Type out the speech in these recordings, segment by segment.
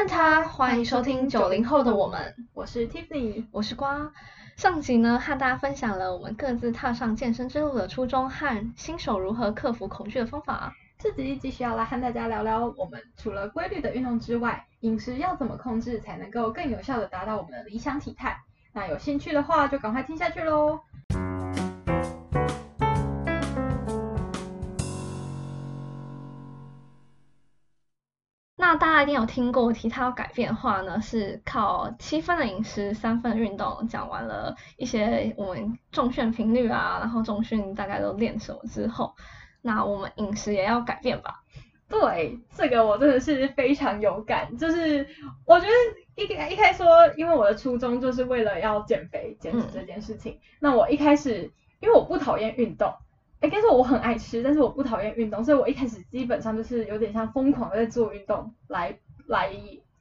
探他，欢迎收听九零后的我们，我是 Tiffany，我是瓜。上集呢，和大家分享了我们各自踏上健身之路的初衷和新手如何克服恐惧的方法。这集继续要来和大家聊聊，我们除了规律的运动之外，饮食要怎么控制才能够更有效的达到我们的理想体态。那有兴趣的话，就赶快听下去喽。那大家一定有听过，体态要改变的话呢，是靠七分的饮食，三分的运动。讲完了一些我们重训频率啊，然后重训大概都练什么之后，那我们饮食也要改变吧？对，这个我真的是非常有感。就是我觉得一一开始说，因为我的初衷就是为了要减肥、减脂这件事情。嗯、那我一开始，因为我不讨厌运动。哎，该说我很爱吃，但是我不讨厌运动，所以我一开始基本上就是有点像疯狂的在做运动来来，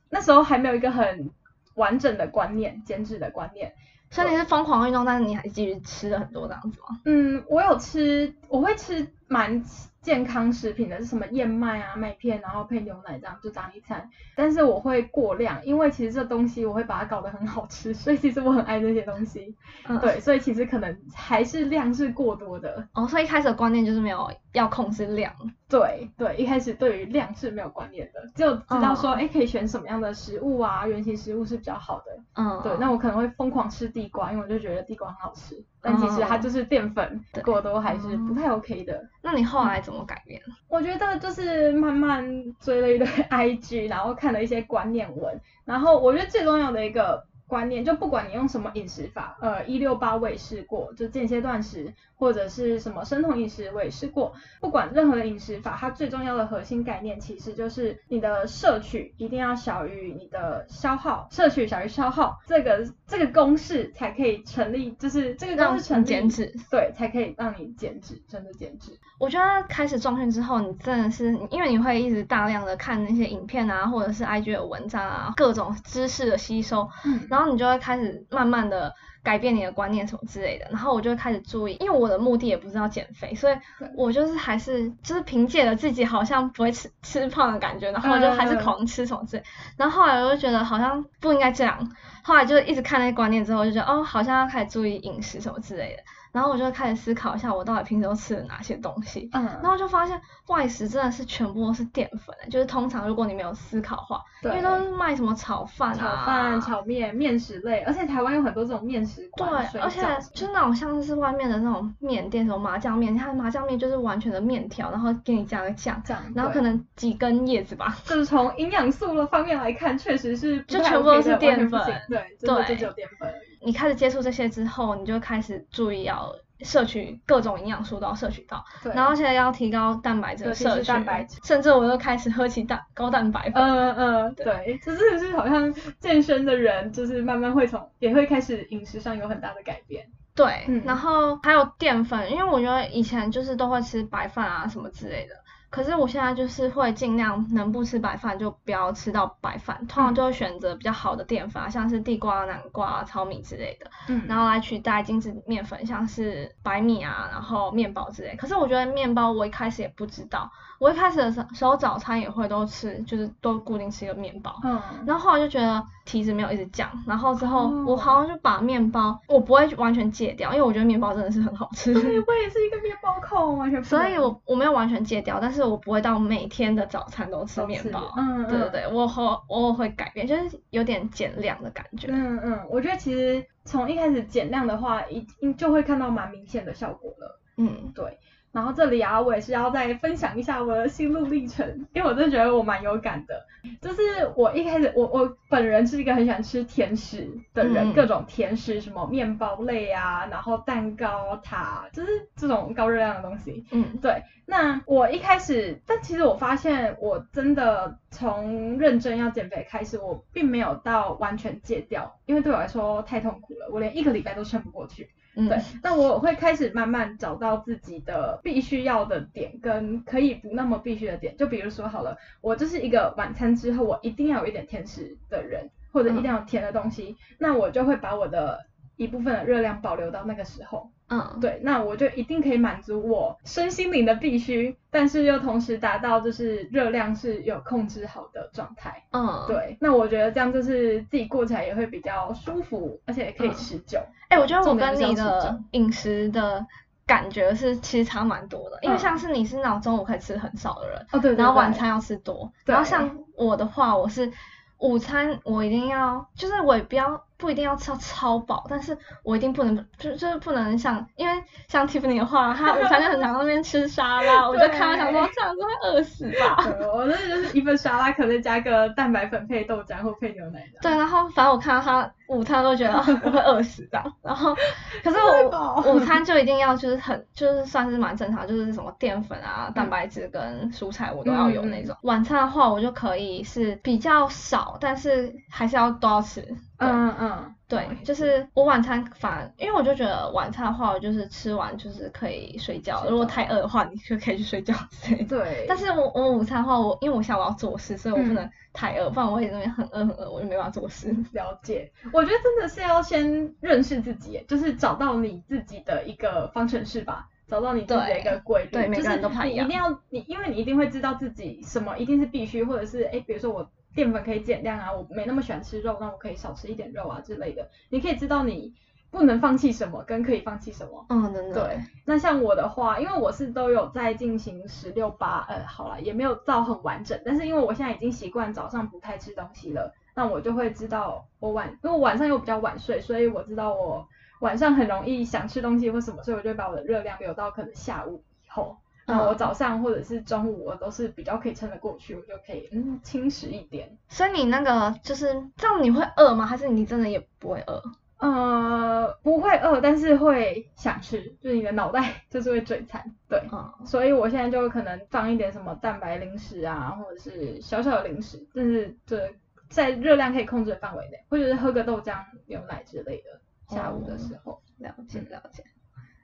那时候还没有一个很完整的观念，减脂的观念。所以你是疯狂运动，但是你还继续吃了很多这样子吗？嗯，我有吃，我会吃蛮。健康食品的是什么燕麦啊、麦片，然后配牛奶这样就当一餐。但是我会过量，因为其实这东西我会把它搞得很好吃，所以其实我很爱这些东西。嗯、对，所以其实可能还是量是过多的。哦，所以一开始的观念就是没有要控制量。对对，一开始对于量是没有观念的，就知道说，哎、嗯，可以选什么样的食物啊，原型食物是比较好的。嗯。对，那我可能会疯狂吃地瓜，因为我就觉得地瓜很好吃。但其实它就是淀粉过多还是不太 OK 的。嗯、那你后来怎么改变？我觉得就是慢慢追了一堆 IG，然后看了一些观念文，然后我觉得最重要的一个。观念就不管你用什么饮食法，呃，一六八我也试过，就间歇断食或者是什么生酮饮食我也试过，不管任何的饮食法，它最重要的核心概念其实就是你的摄取一定要小于你的消耗，摄取小于消耗，这个这个公式才可以成立，就是这个公式成减脂，对，才可以让你减脂，真的减脂。我觉得开始重训之后，你真的是因为你会一直大量的看那些影片啊，或者是 IG 的文章啊，各种知识的吸收，嗯，然后你就会开始慢慢的改变你的观念什么之类的，然后我就会开始注意，因为我的目的也不是要减肥，所以我就是还是就是凭借着自己好像不会吃吃胖的感觉，然后就还是狂吃什么之类，然后后来我就觉得好像不应该这样，后来就一直看那些观念之后，就觉得哦，好像要开始注意饮食什么之类的。然后我就开始思考一下，我到底平时都吃了哪些东西。嗯。然后就发现外食真的是全部都是淀粉，就是通常如果你没有思考的话，对，因为都是卖什么炒饭啊、炒饭、炒面、面食类，而且台湾有很多这种面食馆。对，而且就那种像是外面的那种面店，什么麻酱面，它的麻酱面就是完全的面条，然后给你加个酱，酱，然后可能几根叶子吧。就 是从营养素的方面来看，确实是就全部都是淀粉。对，真的就只有淀粉。你开始接触这些之后，你就开始注意要摄取各种营养素都要摄取到，对，然后现在要提高蛋白质的摄取，蛋白质，甚至我又开始喝起蛋高蛋白粉。嗯嗯，对，这真的是好像健身的人，就是慢慢会从也会开始饮食上有很大的改变。对，嗯、然后还有淀粉，因为我觉得以前就是都会吃白饭啊什么之类的。可是我现在就是会尽量能不吃白饭就不要吃到白饭，通常就会选择比较好的淀粉，嗯、像是地瓜、南瓜、糙米之类的，嗯，然后来取代精致面粉，像是白米啊，然后面包之类。可是我觉得面包我一开始也不知道，我一开始的时候早餐也会都吃，就是都固定吃一个面包，嗯，然后后来就觉得体脂没有一直降，然后之后我好像就把面包我不会完全戒掉，因为我觉得面包真的是很好吃。对，我也是一个面包控，完全。所以我我没有完全戒掉，但是。是我不会到每天的早餐都吃面包，嗯，对对对，我后我会改变，就是有点减量的感觉。嗯嗯，我觉得其实从一开始减量的话，一就会看到蛮明显的效果了。嗯，对。然后这里啊，我也是要再分享一下我的心路历程，因为我真的觉得我蛮有感的。就是我一开始，我我本人是一个很喜欢吃甜食的人，嗯、各种甜食，什么面包类啊，然后蛋糕、塔，就是这种高热量的东西。嗯，对。那我一开始，但其实我发现，我真的从认真要减肥开始，我并没有到完全戒掉，因为对我来说太痛苦了，我连一个礼拜都撑不过去。嗯，对，那我会开始慢慢找到自己的必须要的点，跟可以不那么必须的点。就比如说好了，我就是一个晚餐之后我一定要有一点甜食的人，或者一定要有甜的东西，嗯、那我就会把我的一部分的热量保留到那个时候。嗯，对，那我就一定可以满足我身心灵的必须，但是又同时达到就是热量是有控制好的状态。嗯，对，那我觉得这样就是自己过起来也会比较舒服，而且也可以持久。哎、嗯欸，我觉得我跟你的饮食的感觉是其实差蛮多的，因为像是你是那种中午可以吃很少的人，哦对，然后晚餐要吃多，然后像我的话，我是午餐我一定要，就是我也不要。不一定要吃到超饱，但是我一定不能，就就是不能像，因为像 Tiffany 的话，他午餐就很常在那边吃沙拉，我就看到想说这样子会饿死吧。我那就是一份沙拉，可能加个蛋白粉配豆浆或配牛奶。对，然后反正我看到他午餐都觉得我会饿死这样，然后 可是我午餐就一定要就是很就是算是蛮正常，就是什么淀粉啊、嗯、蛋白质跟蔬菜我都要有那种。嗯、晚餐的话我就可以是比较少，但是还是要都要吃。嗯嗯，对，就是我晚餐反而，因为我就觉得晚餐的话，我就是吃完就是可以睡觉，如果太饿的话，你就可以去睡觉之类的。对。但是我我午餐的话，我因为我下午要做事，所以我不能太饿，嗯、不然我会那边很饿很饿，我就没办法做事。了解，我觉得真的是要先认识自己，就是找到你自己的一个方程式吧，找到你自己的一个规律。对，每个人都不一样。你一定要你，因为你一定会知道自己什么一定是必须，或者是哎，比如说我。淀粉可以减量啊，我没那么喜欢吃肉，那我可以少吃一点肉啊之类的。你可以知道你不能放弃什么，跟可以放弃什么。嗯，真的。对。那像我的话，因为我是都有在进行十六八，呃，好了，也没有到很完整，但是因为我现在已经习惯早上不太吃东西了，那我就会知道我晚，因为我晚上又比较晚睡，所以我知道我晚上很容易想吃东西或什么，所以我就把我的热量留到可能下午以后。那我早上或者是中午，我都是比较可以撑得过去，我就可以嗯轻食一点。所以你那个就是这样，你会饿吗？还是你真的也不会饿？呃，不会饿，但是会想吃，就是你的脑袋就是会嘴馋。对，嗯，所以我现在就可能放一点什么蛋白零食啊，或者是小小的零食，但是这在热量可以控制的范围内，或者是喝个豆浆、牛奶之类的。下午的时候，了解了解。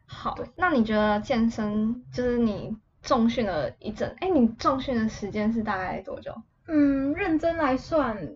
好，那你觉得健身就是你重训了一阵，哎，你重训的时间是大概多久？嗯，认真来算，应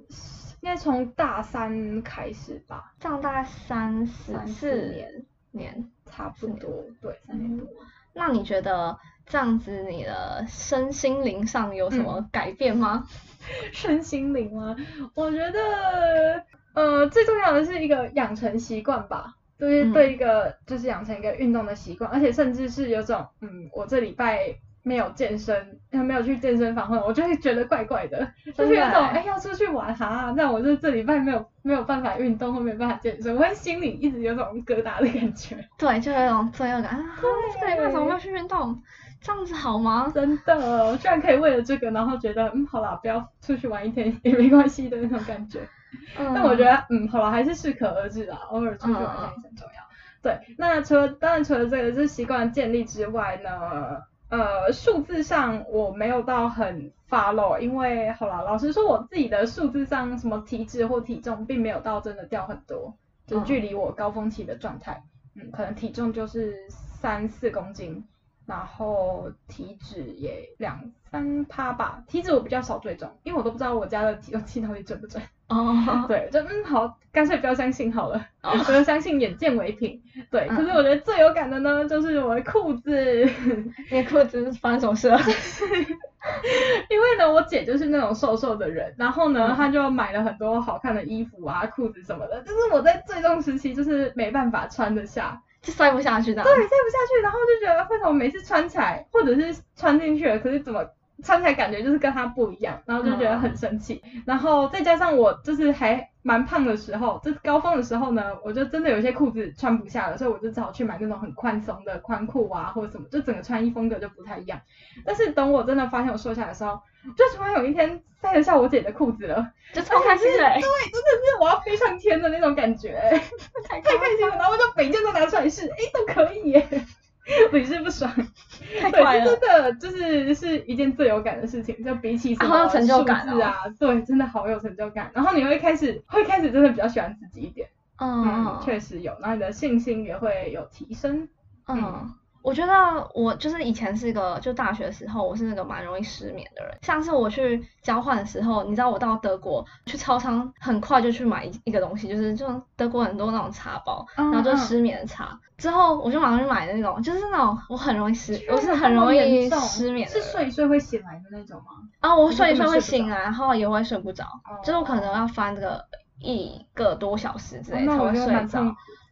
该从大三开始吧，这样大概三四四年年差不多，对，三年多。那你觉得这样子你的身心灵上有什么改变吗？嗯、身心灵吗？我觉得，呃，最重要的是一个养成习惯吧。就是对一个就是养成一个运动的习惯，嗯、而且甚至是有种嗯，我这礼拜没有健身，没有去健身房，我就会觉得怪怪的，就是有种哎要出去玩哈，那我就这礼拜没有没有办法运动或没办法健身，我会心里一直有种疙瘩的感觉。对，就有一种罪恶感啊，这礼拜怎么没有去运动？这样子好吗？真的，我居然可以为了这个，然后觉得嗯好啦，不要出去玩一天也没关系的那种感觉。嗯、但我觉得，嗯，好了，还是适可而止啦，偶尔出去玩一下也很重要。嗯、对，那除了当然除了这个就是习惯建立之外呢，呃，数字上我没有到很 follow，因为好了，老实说我自己的数字上什么体脂或体重并没有到真的掉很多，就距离我高峰期的状态，嗯，嗯，可能体重就是三四公斤。然后体脂也两三趴吧，体脂我比较少追踪，因为我都不知道我家的体重计到底准不准。哦，对，就嗯好，干脆不要相信好了，我要相信眼见为凭。对，可是我觉得最有感的呢，就是我的裤子。你的裤子是发生什么事了？因为呢，我姐就是那种瘦瘦的人，然后呢，她就买了很多好看的衣服啊、裤子什么的，就是我在最重时期就是没办法穿得下。就塞不下去的，对，塞不下去，然后就觉得为什么每次穿起来，或者是穿进去了，可是怎么穿起来感觉就是跟它不一样，然后就觉得很生气，嗯、然后再加上我就是还蛮胖的时候，就是高峰的时候呢，我就真的有些裤子穿不下了，所以我就只好去买那种很宽松的宽裤啊，或者什么，就整个穿衣风格就不太一样。但是等我真的发现我瘦下来的时候，就突然有一天塞得下我姐的裤子了，就超开心的，对，真的是我要飞上天的那种感觉，太太开心了，然后我就每件都拿出来试，哎，都可以耶，屡试不爽，对，真的就是是一件最有感的事情，就比起什么数字啊，对，真的好有成就感，然后你会开始会开始真的比较喜欢自己一点，嗯，确实有，然后你的信心也会有提升，嗯。我觉得我就是以前是一个，就大学的时候，我是那个蛮容易失眠的人。上次我去交换的时候，你知道我到德国去超商，很快就去买一一个东西，就是就德国很多那种茶包，嗯、然后就失眠的茶。嗯、之后我就马上去买的那种，就是那种我很容易失，我是很容易失眠的，是睡一睡会醒来的那种吗？啊，我睡一睡会醒来，然后也会睡不着，哦、就是我可能要翻这个一个多小时之类才会睡着。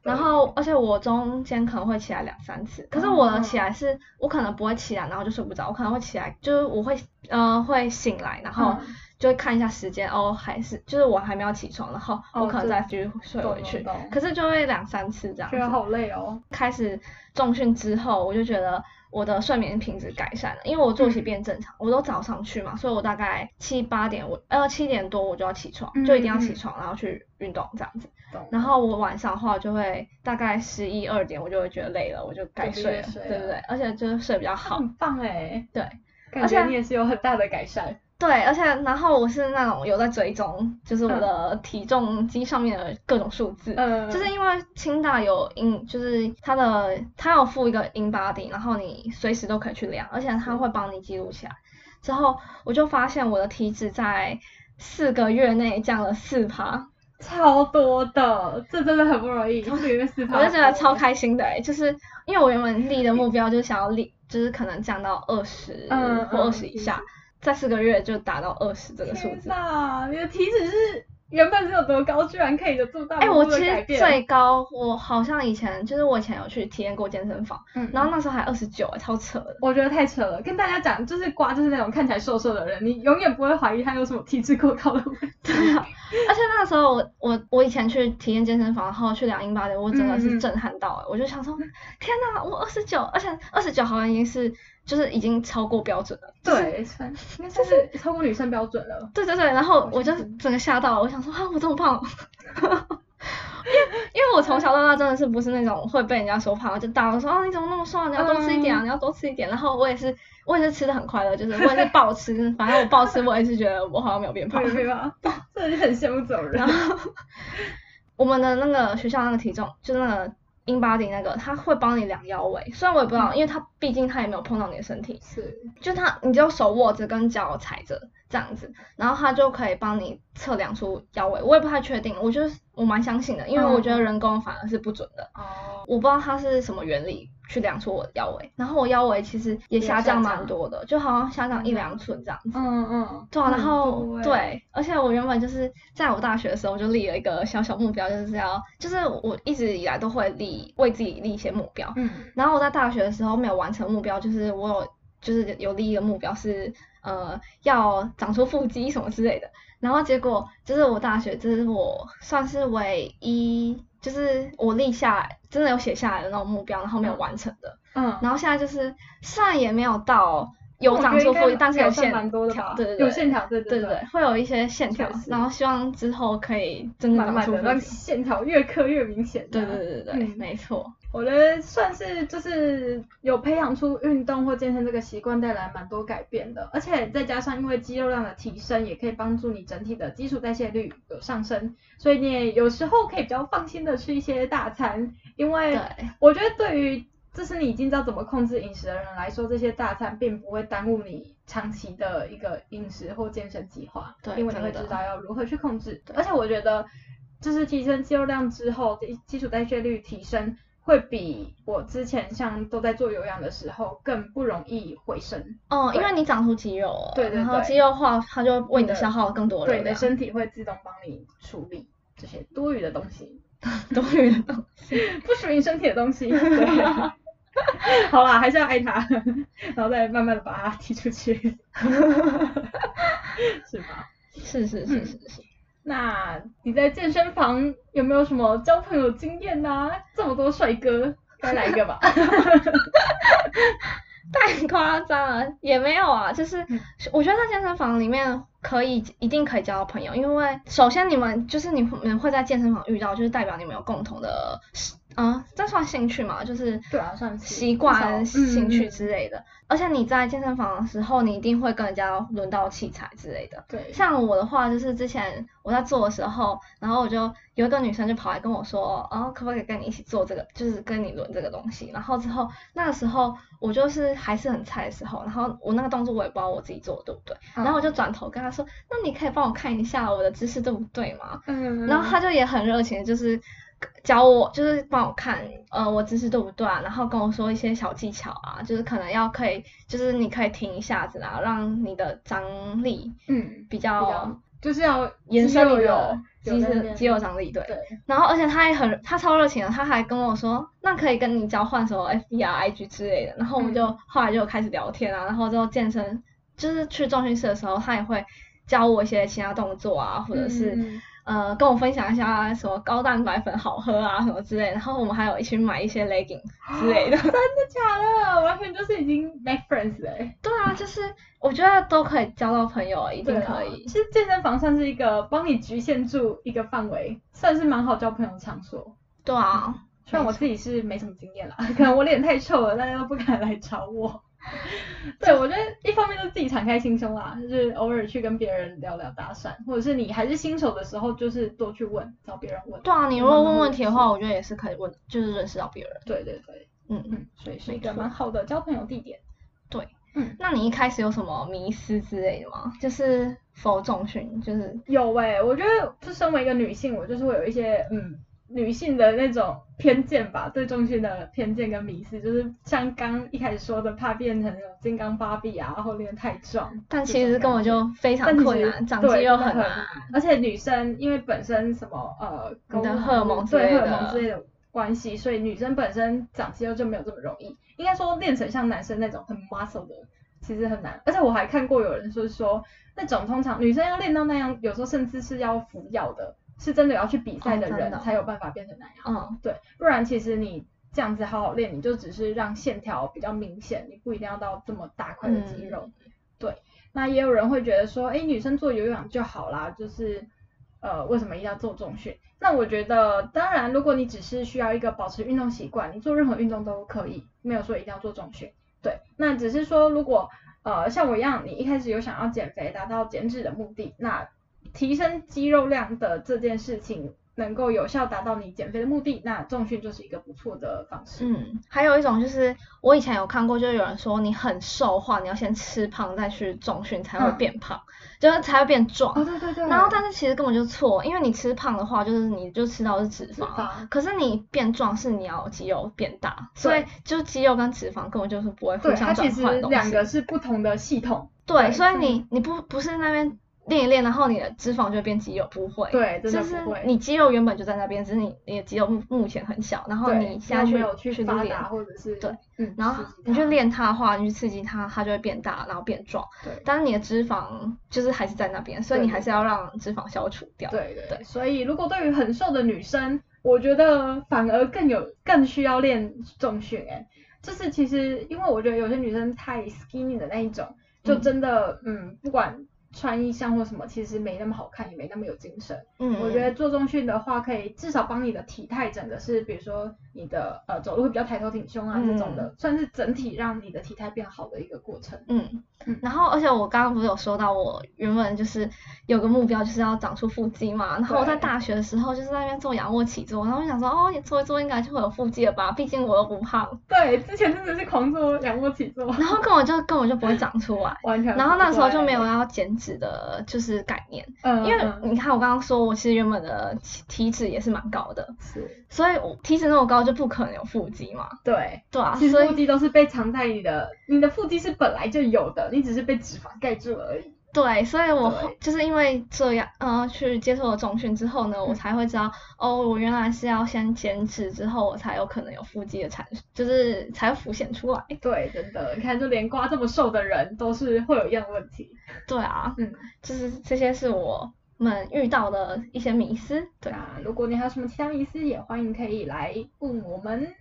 然后，而且我中间可能会起来两三次，可是我的起来是，我可能不会起来，然后就睡不着，我可能会起来，就是我会，呃，会醒来，然后就会看一下时间，哦，还是，就是我还没有起床，然后我可能再继续睡回去，可是就会两三次这样子。觉得好累哦。开始重训之后，我就觉得。我的睡眠品质改善了，因为我作息变正常，嗯、我都早上去嘛，所以我大概七八点我呃七点多我就要起床，嗯、就一定要起床，然后去运动这样子。嗯、然后我晚上的话就会大概十一二点我就会觉得累了，我就该睡了，睡了对不对？而且就是睡比较好。很棒哎。对，感觉你也是有很大的改善。对，而且然后我是那种有在追踪，就是我的体重机上面的各种数字，嗯，就是因为清大有 in，就是它的它有附一个 InBody，然后你随时都可以去量，而且它会帮你记录起来。之后我就发现我的体脂在四个月内降了四趴，超多的，这真的很不容易，四个月四趴，我就觉得超开心的诶，就是因为我原本立的目标就是想要立，就是可能降到二十，嗯，或二十以下。在四个月就达到二十这个数字。那你的体脂是原本是有多高，居然可以有这么大的改变？哎、欸，我其实最高，我好像以前就是我以前有去体验过健身房，嗯，然后那时候还二十九，哎，超扯的。我觉得太扯了，跟大家讲，就是瓜就是那种看起来瘦瘦的人，你永远不会怀疑他有什么体脂过高的问题。对啊，而且那个时候我我我以前去体验健身房，然后去量 InBody，我真的是震撼到，哎、嗯，我就想说，天哪，我二十九，而且二十九好像已经是。就是已经超过标准了，对，应该是超过女生标准了。对对对，然后我就整个吓到了，我想说啊，我这么胖，因为因为我从小到大真的是不是那种会被人家说胖，就大家都说啊你怎么那么瘦，你要多吃一点啊，你要多吃一点。然后我也是我也是吃的很快乐，就是我也是暴吃，反正我暴吃我也是觉得我好像没有变胖，对吧？真的很羡慕这种人。然后 我们的那个学校那个体重就是那个。InBody 那个他会帮你量腰围，虽然我也不知道，因为他毕竟他也没有碰到你的身体，是，就他你就手握着跟脚踩着这样子，然后他就可以帮你测量出腰围，我也不太确定，我就是我蛮相信的，因为我觉得人工反而是不准的，哦，我不知道它是什么原理。去量出我的腰围，然后我腰围其实也下降蛮多的，就好像下降一两寸这样子。嗯嗯。对啊，然后对，而且我原本就是在我大学的时候就立了一个小小目标，就是要，就是我一直以来都会立为自己立一些目标。嗯。然后我在大学的时候没有完成目标，就是我有就是有立一个目标是呃要长出腹肌什么之类的，然后结果就是我大学这是我算是唯一。就是我立下来，真的有写下来的那种目标，然后没有完成的。嗯。然后现在就是，虽然也没有到有长出腹肌，但是有线条，对对对，有线条，对对对，会有一些线条。然后希望之后可以真的长出腹肌，让线条越刻越明显。对对对对对，没错。我觉得算是就是有培养出运动或健身这个习惯，带来蛮多改变的。而且再加上因为肌肉量的提升，也可以帮助你整体的基础代谢率有上升，所以你也有时候可以比较放心的吃一些大餐。因为我觉得对于就是你已经知道怎么控制饮食的人来说，这些大餐并不会耽误你长期的一个饮食或健身计划。因为你会知道要如何去控制。而且我觉得就是提升肌肉量之后，基础代谢率提升。会比我之前像都在做有氧的时候更不容易回升。哦，因为你长出肌肉了，对对对，然后肌肉化，它就为你的消耗更多了。对，你的身体会自动帮你处理这些多余的东西，多余的东西，不属于你身体的东西。对，好啦，还是要爱它，然后再慢慢的把它踢出去，是吧？是是是是是。那你在健身房有没有什么交朋友经验呢、啊？这么多帅哥，该来一个吧？太夸张了，也没有啊，就是我觉得在健身房里面可以一定可以交到朋友，因为首先你们就是你们会在健身房遇到，就是代表你们有共同的嗯，这算兴趣嘛？就是对啊，算习惯兴趣之类的。而且你在健身房的时候，你一定会跟人家轮到器材之类的。对。像我的话，就是之前我在做的时候，然后我就有一个女生就跑来跟我说，哦，可不可以跟你一起做这个？就是跟你轮这个东西。然后之后那个时候我就是还是很菜的时候，然后我那个动作我也不知道我自己做的对不对。嗯。然后我就转头跟她说，那你可以帮我看一下我的姿势对不对吗？嗯。然后她就也很热情，就是。教我就是帮我看，呃，我姿势对不对啊？然后跟我说一些小技巧啊，就是可能要可以，就是你可以停一下子啊，让你的张力，嗯，比较，就是要延伸你的肌肉肌肉张力，对。对。然后而且他也很，他超热情的，他还跟我说，那可以跟你交换什么 FB R、IG 之类的。然后我们就、嗯、后来就开始聊天啊，然后之后健身，就是去重训室的时候，他也会教我一些其他动作啊，或者是。嗯呃，跟我分享一下什么高蛋白粉好喝啊，什么之类的。然后我们还有一起买一些 legging 之类的。真的假的？完全就是已经 make friends 了。对啊，就是我觉得都可以交到朋友，一定可以。其实健身房算是一个帮你局限住一个范围，算是蛮好交朋友的场所。对啊，虽然我自己是没什么经验啦，可能我脸太臭了，大家都不敢来找我。对，我觉得一方面就是自己敞开心胸啦，就是偶尔去跟别人聊聊搭讪，或者是你还是新手的时候，就是多去问，找别人问。对啊，你如果问问题的话，我觉得也是可以问，就是认识到别人。对对对，嗯嗯，所以是一个蛮好的交朋友地点。对，嗯，那你一开始有什么迷思之类的吗？就是否重训，就是有诶、欸，我觉得就身为一个女性，我就是会有一些嗯。女性的那种偏见吧，对重训的偏见跟迷思，就是像刚一开始说的，怕变成那种金刚芭比啊，然后练太壮。但其实根本就非常困难，长肌肉很难。而且女生因为本身什么呃，你的荷尔蒙对荷尔蒙之类的关系，所以女生本身长肌肉就没有这么容易。应该说练成像男生那种很 muscle 的，其实很难。而且我还看过有人说说，那种通常女生要练到那样，有时候甚至是要服药的。是真的要去比赛的人才有办法变成那样，嗯，对，不然其实你这样子好好练，你就只是让线条比较明显，你不一定要到这么大块的肌肉，嗯，对。那也有人会觉得说，哎，女生做有氧就好啦，就是呃，为什么一定要做重训？那我觉得，当然，如果你只是需要一个保持运动习惯，你做任何运动都可以，没有说一定要做重训，对。那只是说，如果呃像我一样，你一开始有想要减肥，达到减脂的目的，那提升肌肉量的这件事情能够有效达到你减肥的目的，那重训就是一个不错的方式。嗯，还有一种就是我以前有看过，就有人说你很瘦的话，你要先吃胖再去重训才会变胖，嗯、就是才会变壮。哦，对对对。然后但是其实根本就错，因为你吃胖的话，就是你就吃到的是脂肪，脂肪，可是你变壮是你要肌肉变大，所以就肌肉跟脂肪根本就是不会互相转换的东西。它其实两个是不同的系统。对，对所以你你不不是那边。练一练，然后你的脂肪就会变肌肉，不会，对，真的不会。就是你肌肉原本就在那边，只是你你的肌肉目目前很小，然后你现在去去，去发达或者是对，嗯，然后你去练它的话，你去刺激它，它就会变大，然后变壮。对，但是你的脂肪就是还是在那边，所以你还是要让脂肪消除掉。对对对。所以如果对于很瘦的女生，我觉得反而更有更需要练重训哎，就是其实因为我觉得有些女生太 skinny 的那一种，就真的嗯，嗯不管。穿衣相或什么，其实没那么好看，也没那么有精神。嗯，我觉得做重训的话，可以至少帮你的体态整个是，比如说你的呃走路会比较抬头挺胸啊、嗯、这种的，算是整体让你的体态变好的一个过程。嗯嗯。然后，而且我刚刚不是有说到，我原本就是有个目标，就是要长出腹肌嘛。然后我在大学的时候就是在那边做仰卧起坐，然后我想说，哦，你做一做应该就会有腹肌了吧？毕竟我又不胖。对，之前真的是狂做仰卧起坐，然后根本就根本就不会长出来，完全。然后那时候就没有要减脂。的就是概念，嗯，因为你看我刚刚说，我其实原本的体脂也是蛮高的，是，所以我体脂那么高就不可能有腹肌嘛，对，对啊，其实腹肌都是被藏在你的，你的腹肌是本来就有的，你只是被脂肪盖住而已。对，所以我就是因为这样，呃，去接受了重训之后呢，我才会知道，哦，我原来是要先减脂之后，我才有可能有腹肌的产，就是才会浮现出来。对，真的，你看，就连瓜这么瘦的人都是会有一样的问题。对啊，嗯，就是这些是我们遇到的一些迷思。对啊，如果你还有什么其他迷思，也欢迎可以来问我们。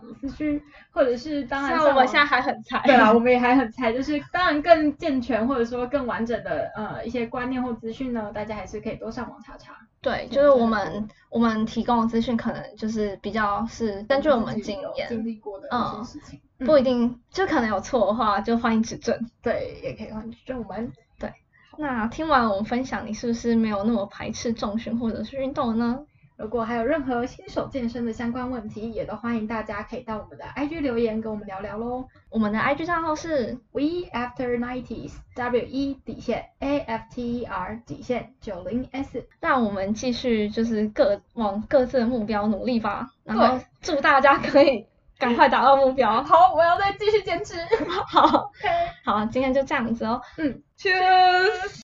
我们资讯，或者是当然，像我们现在还很菜，对啊，我们也还很菜，就是当然更健全或者说更完整的呃一些观念或资讯呢，大家还是可以多上网查查。对，就是我们我们提供的资讯可能就是比较是根据我们经验经历过的一些事情，嗯，不一定就可能有错的话就欢迎指正，对，也可以欢迎指正我们。对，那听完我们分享，你是不是没有那么排斥重训或者是运动呢？如果还有任何新手健身的相关问题，也都欢迎大家可以到我们的 IG 留言跟我们聊聊喽。我们的 IG 账号是 We After Nineties W E 底线 A F T E R 底线九零 S。让我们继续就是各往各自的目标努力吧。然后祝大家可以赶快达到目标。好，我要再继续坚持。好，Okay. 好，今天就这样子哦。嗯，Cheers。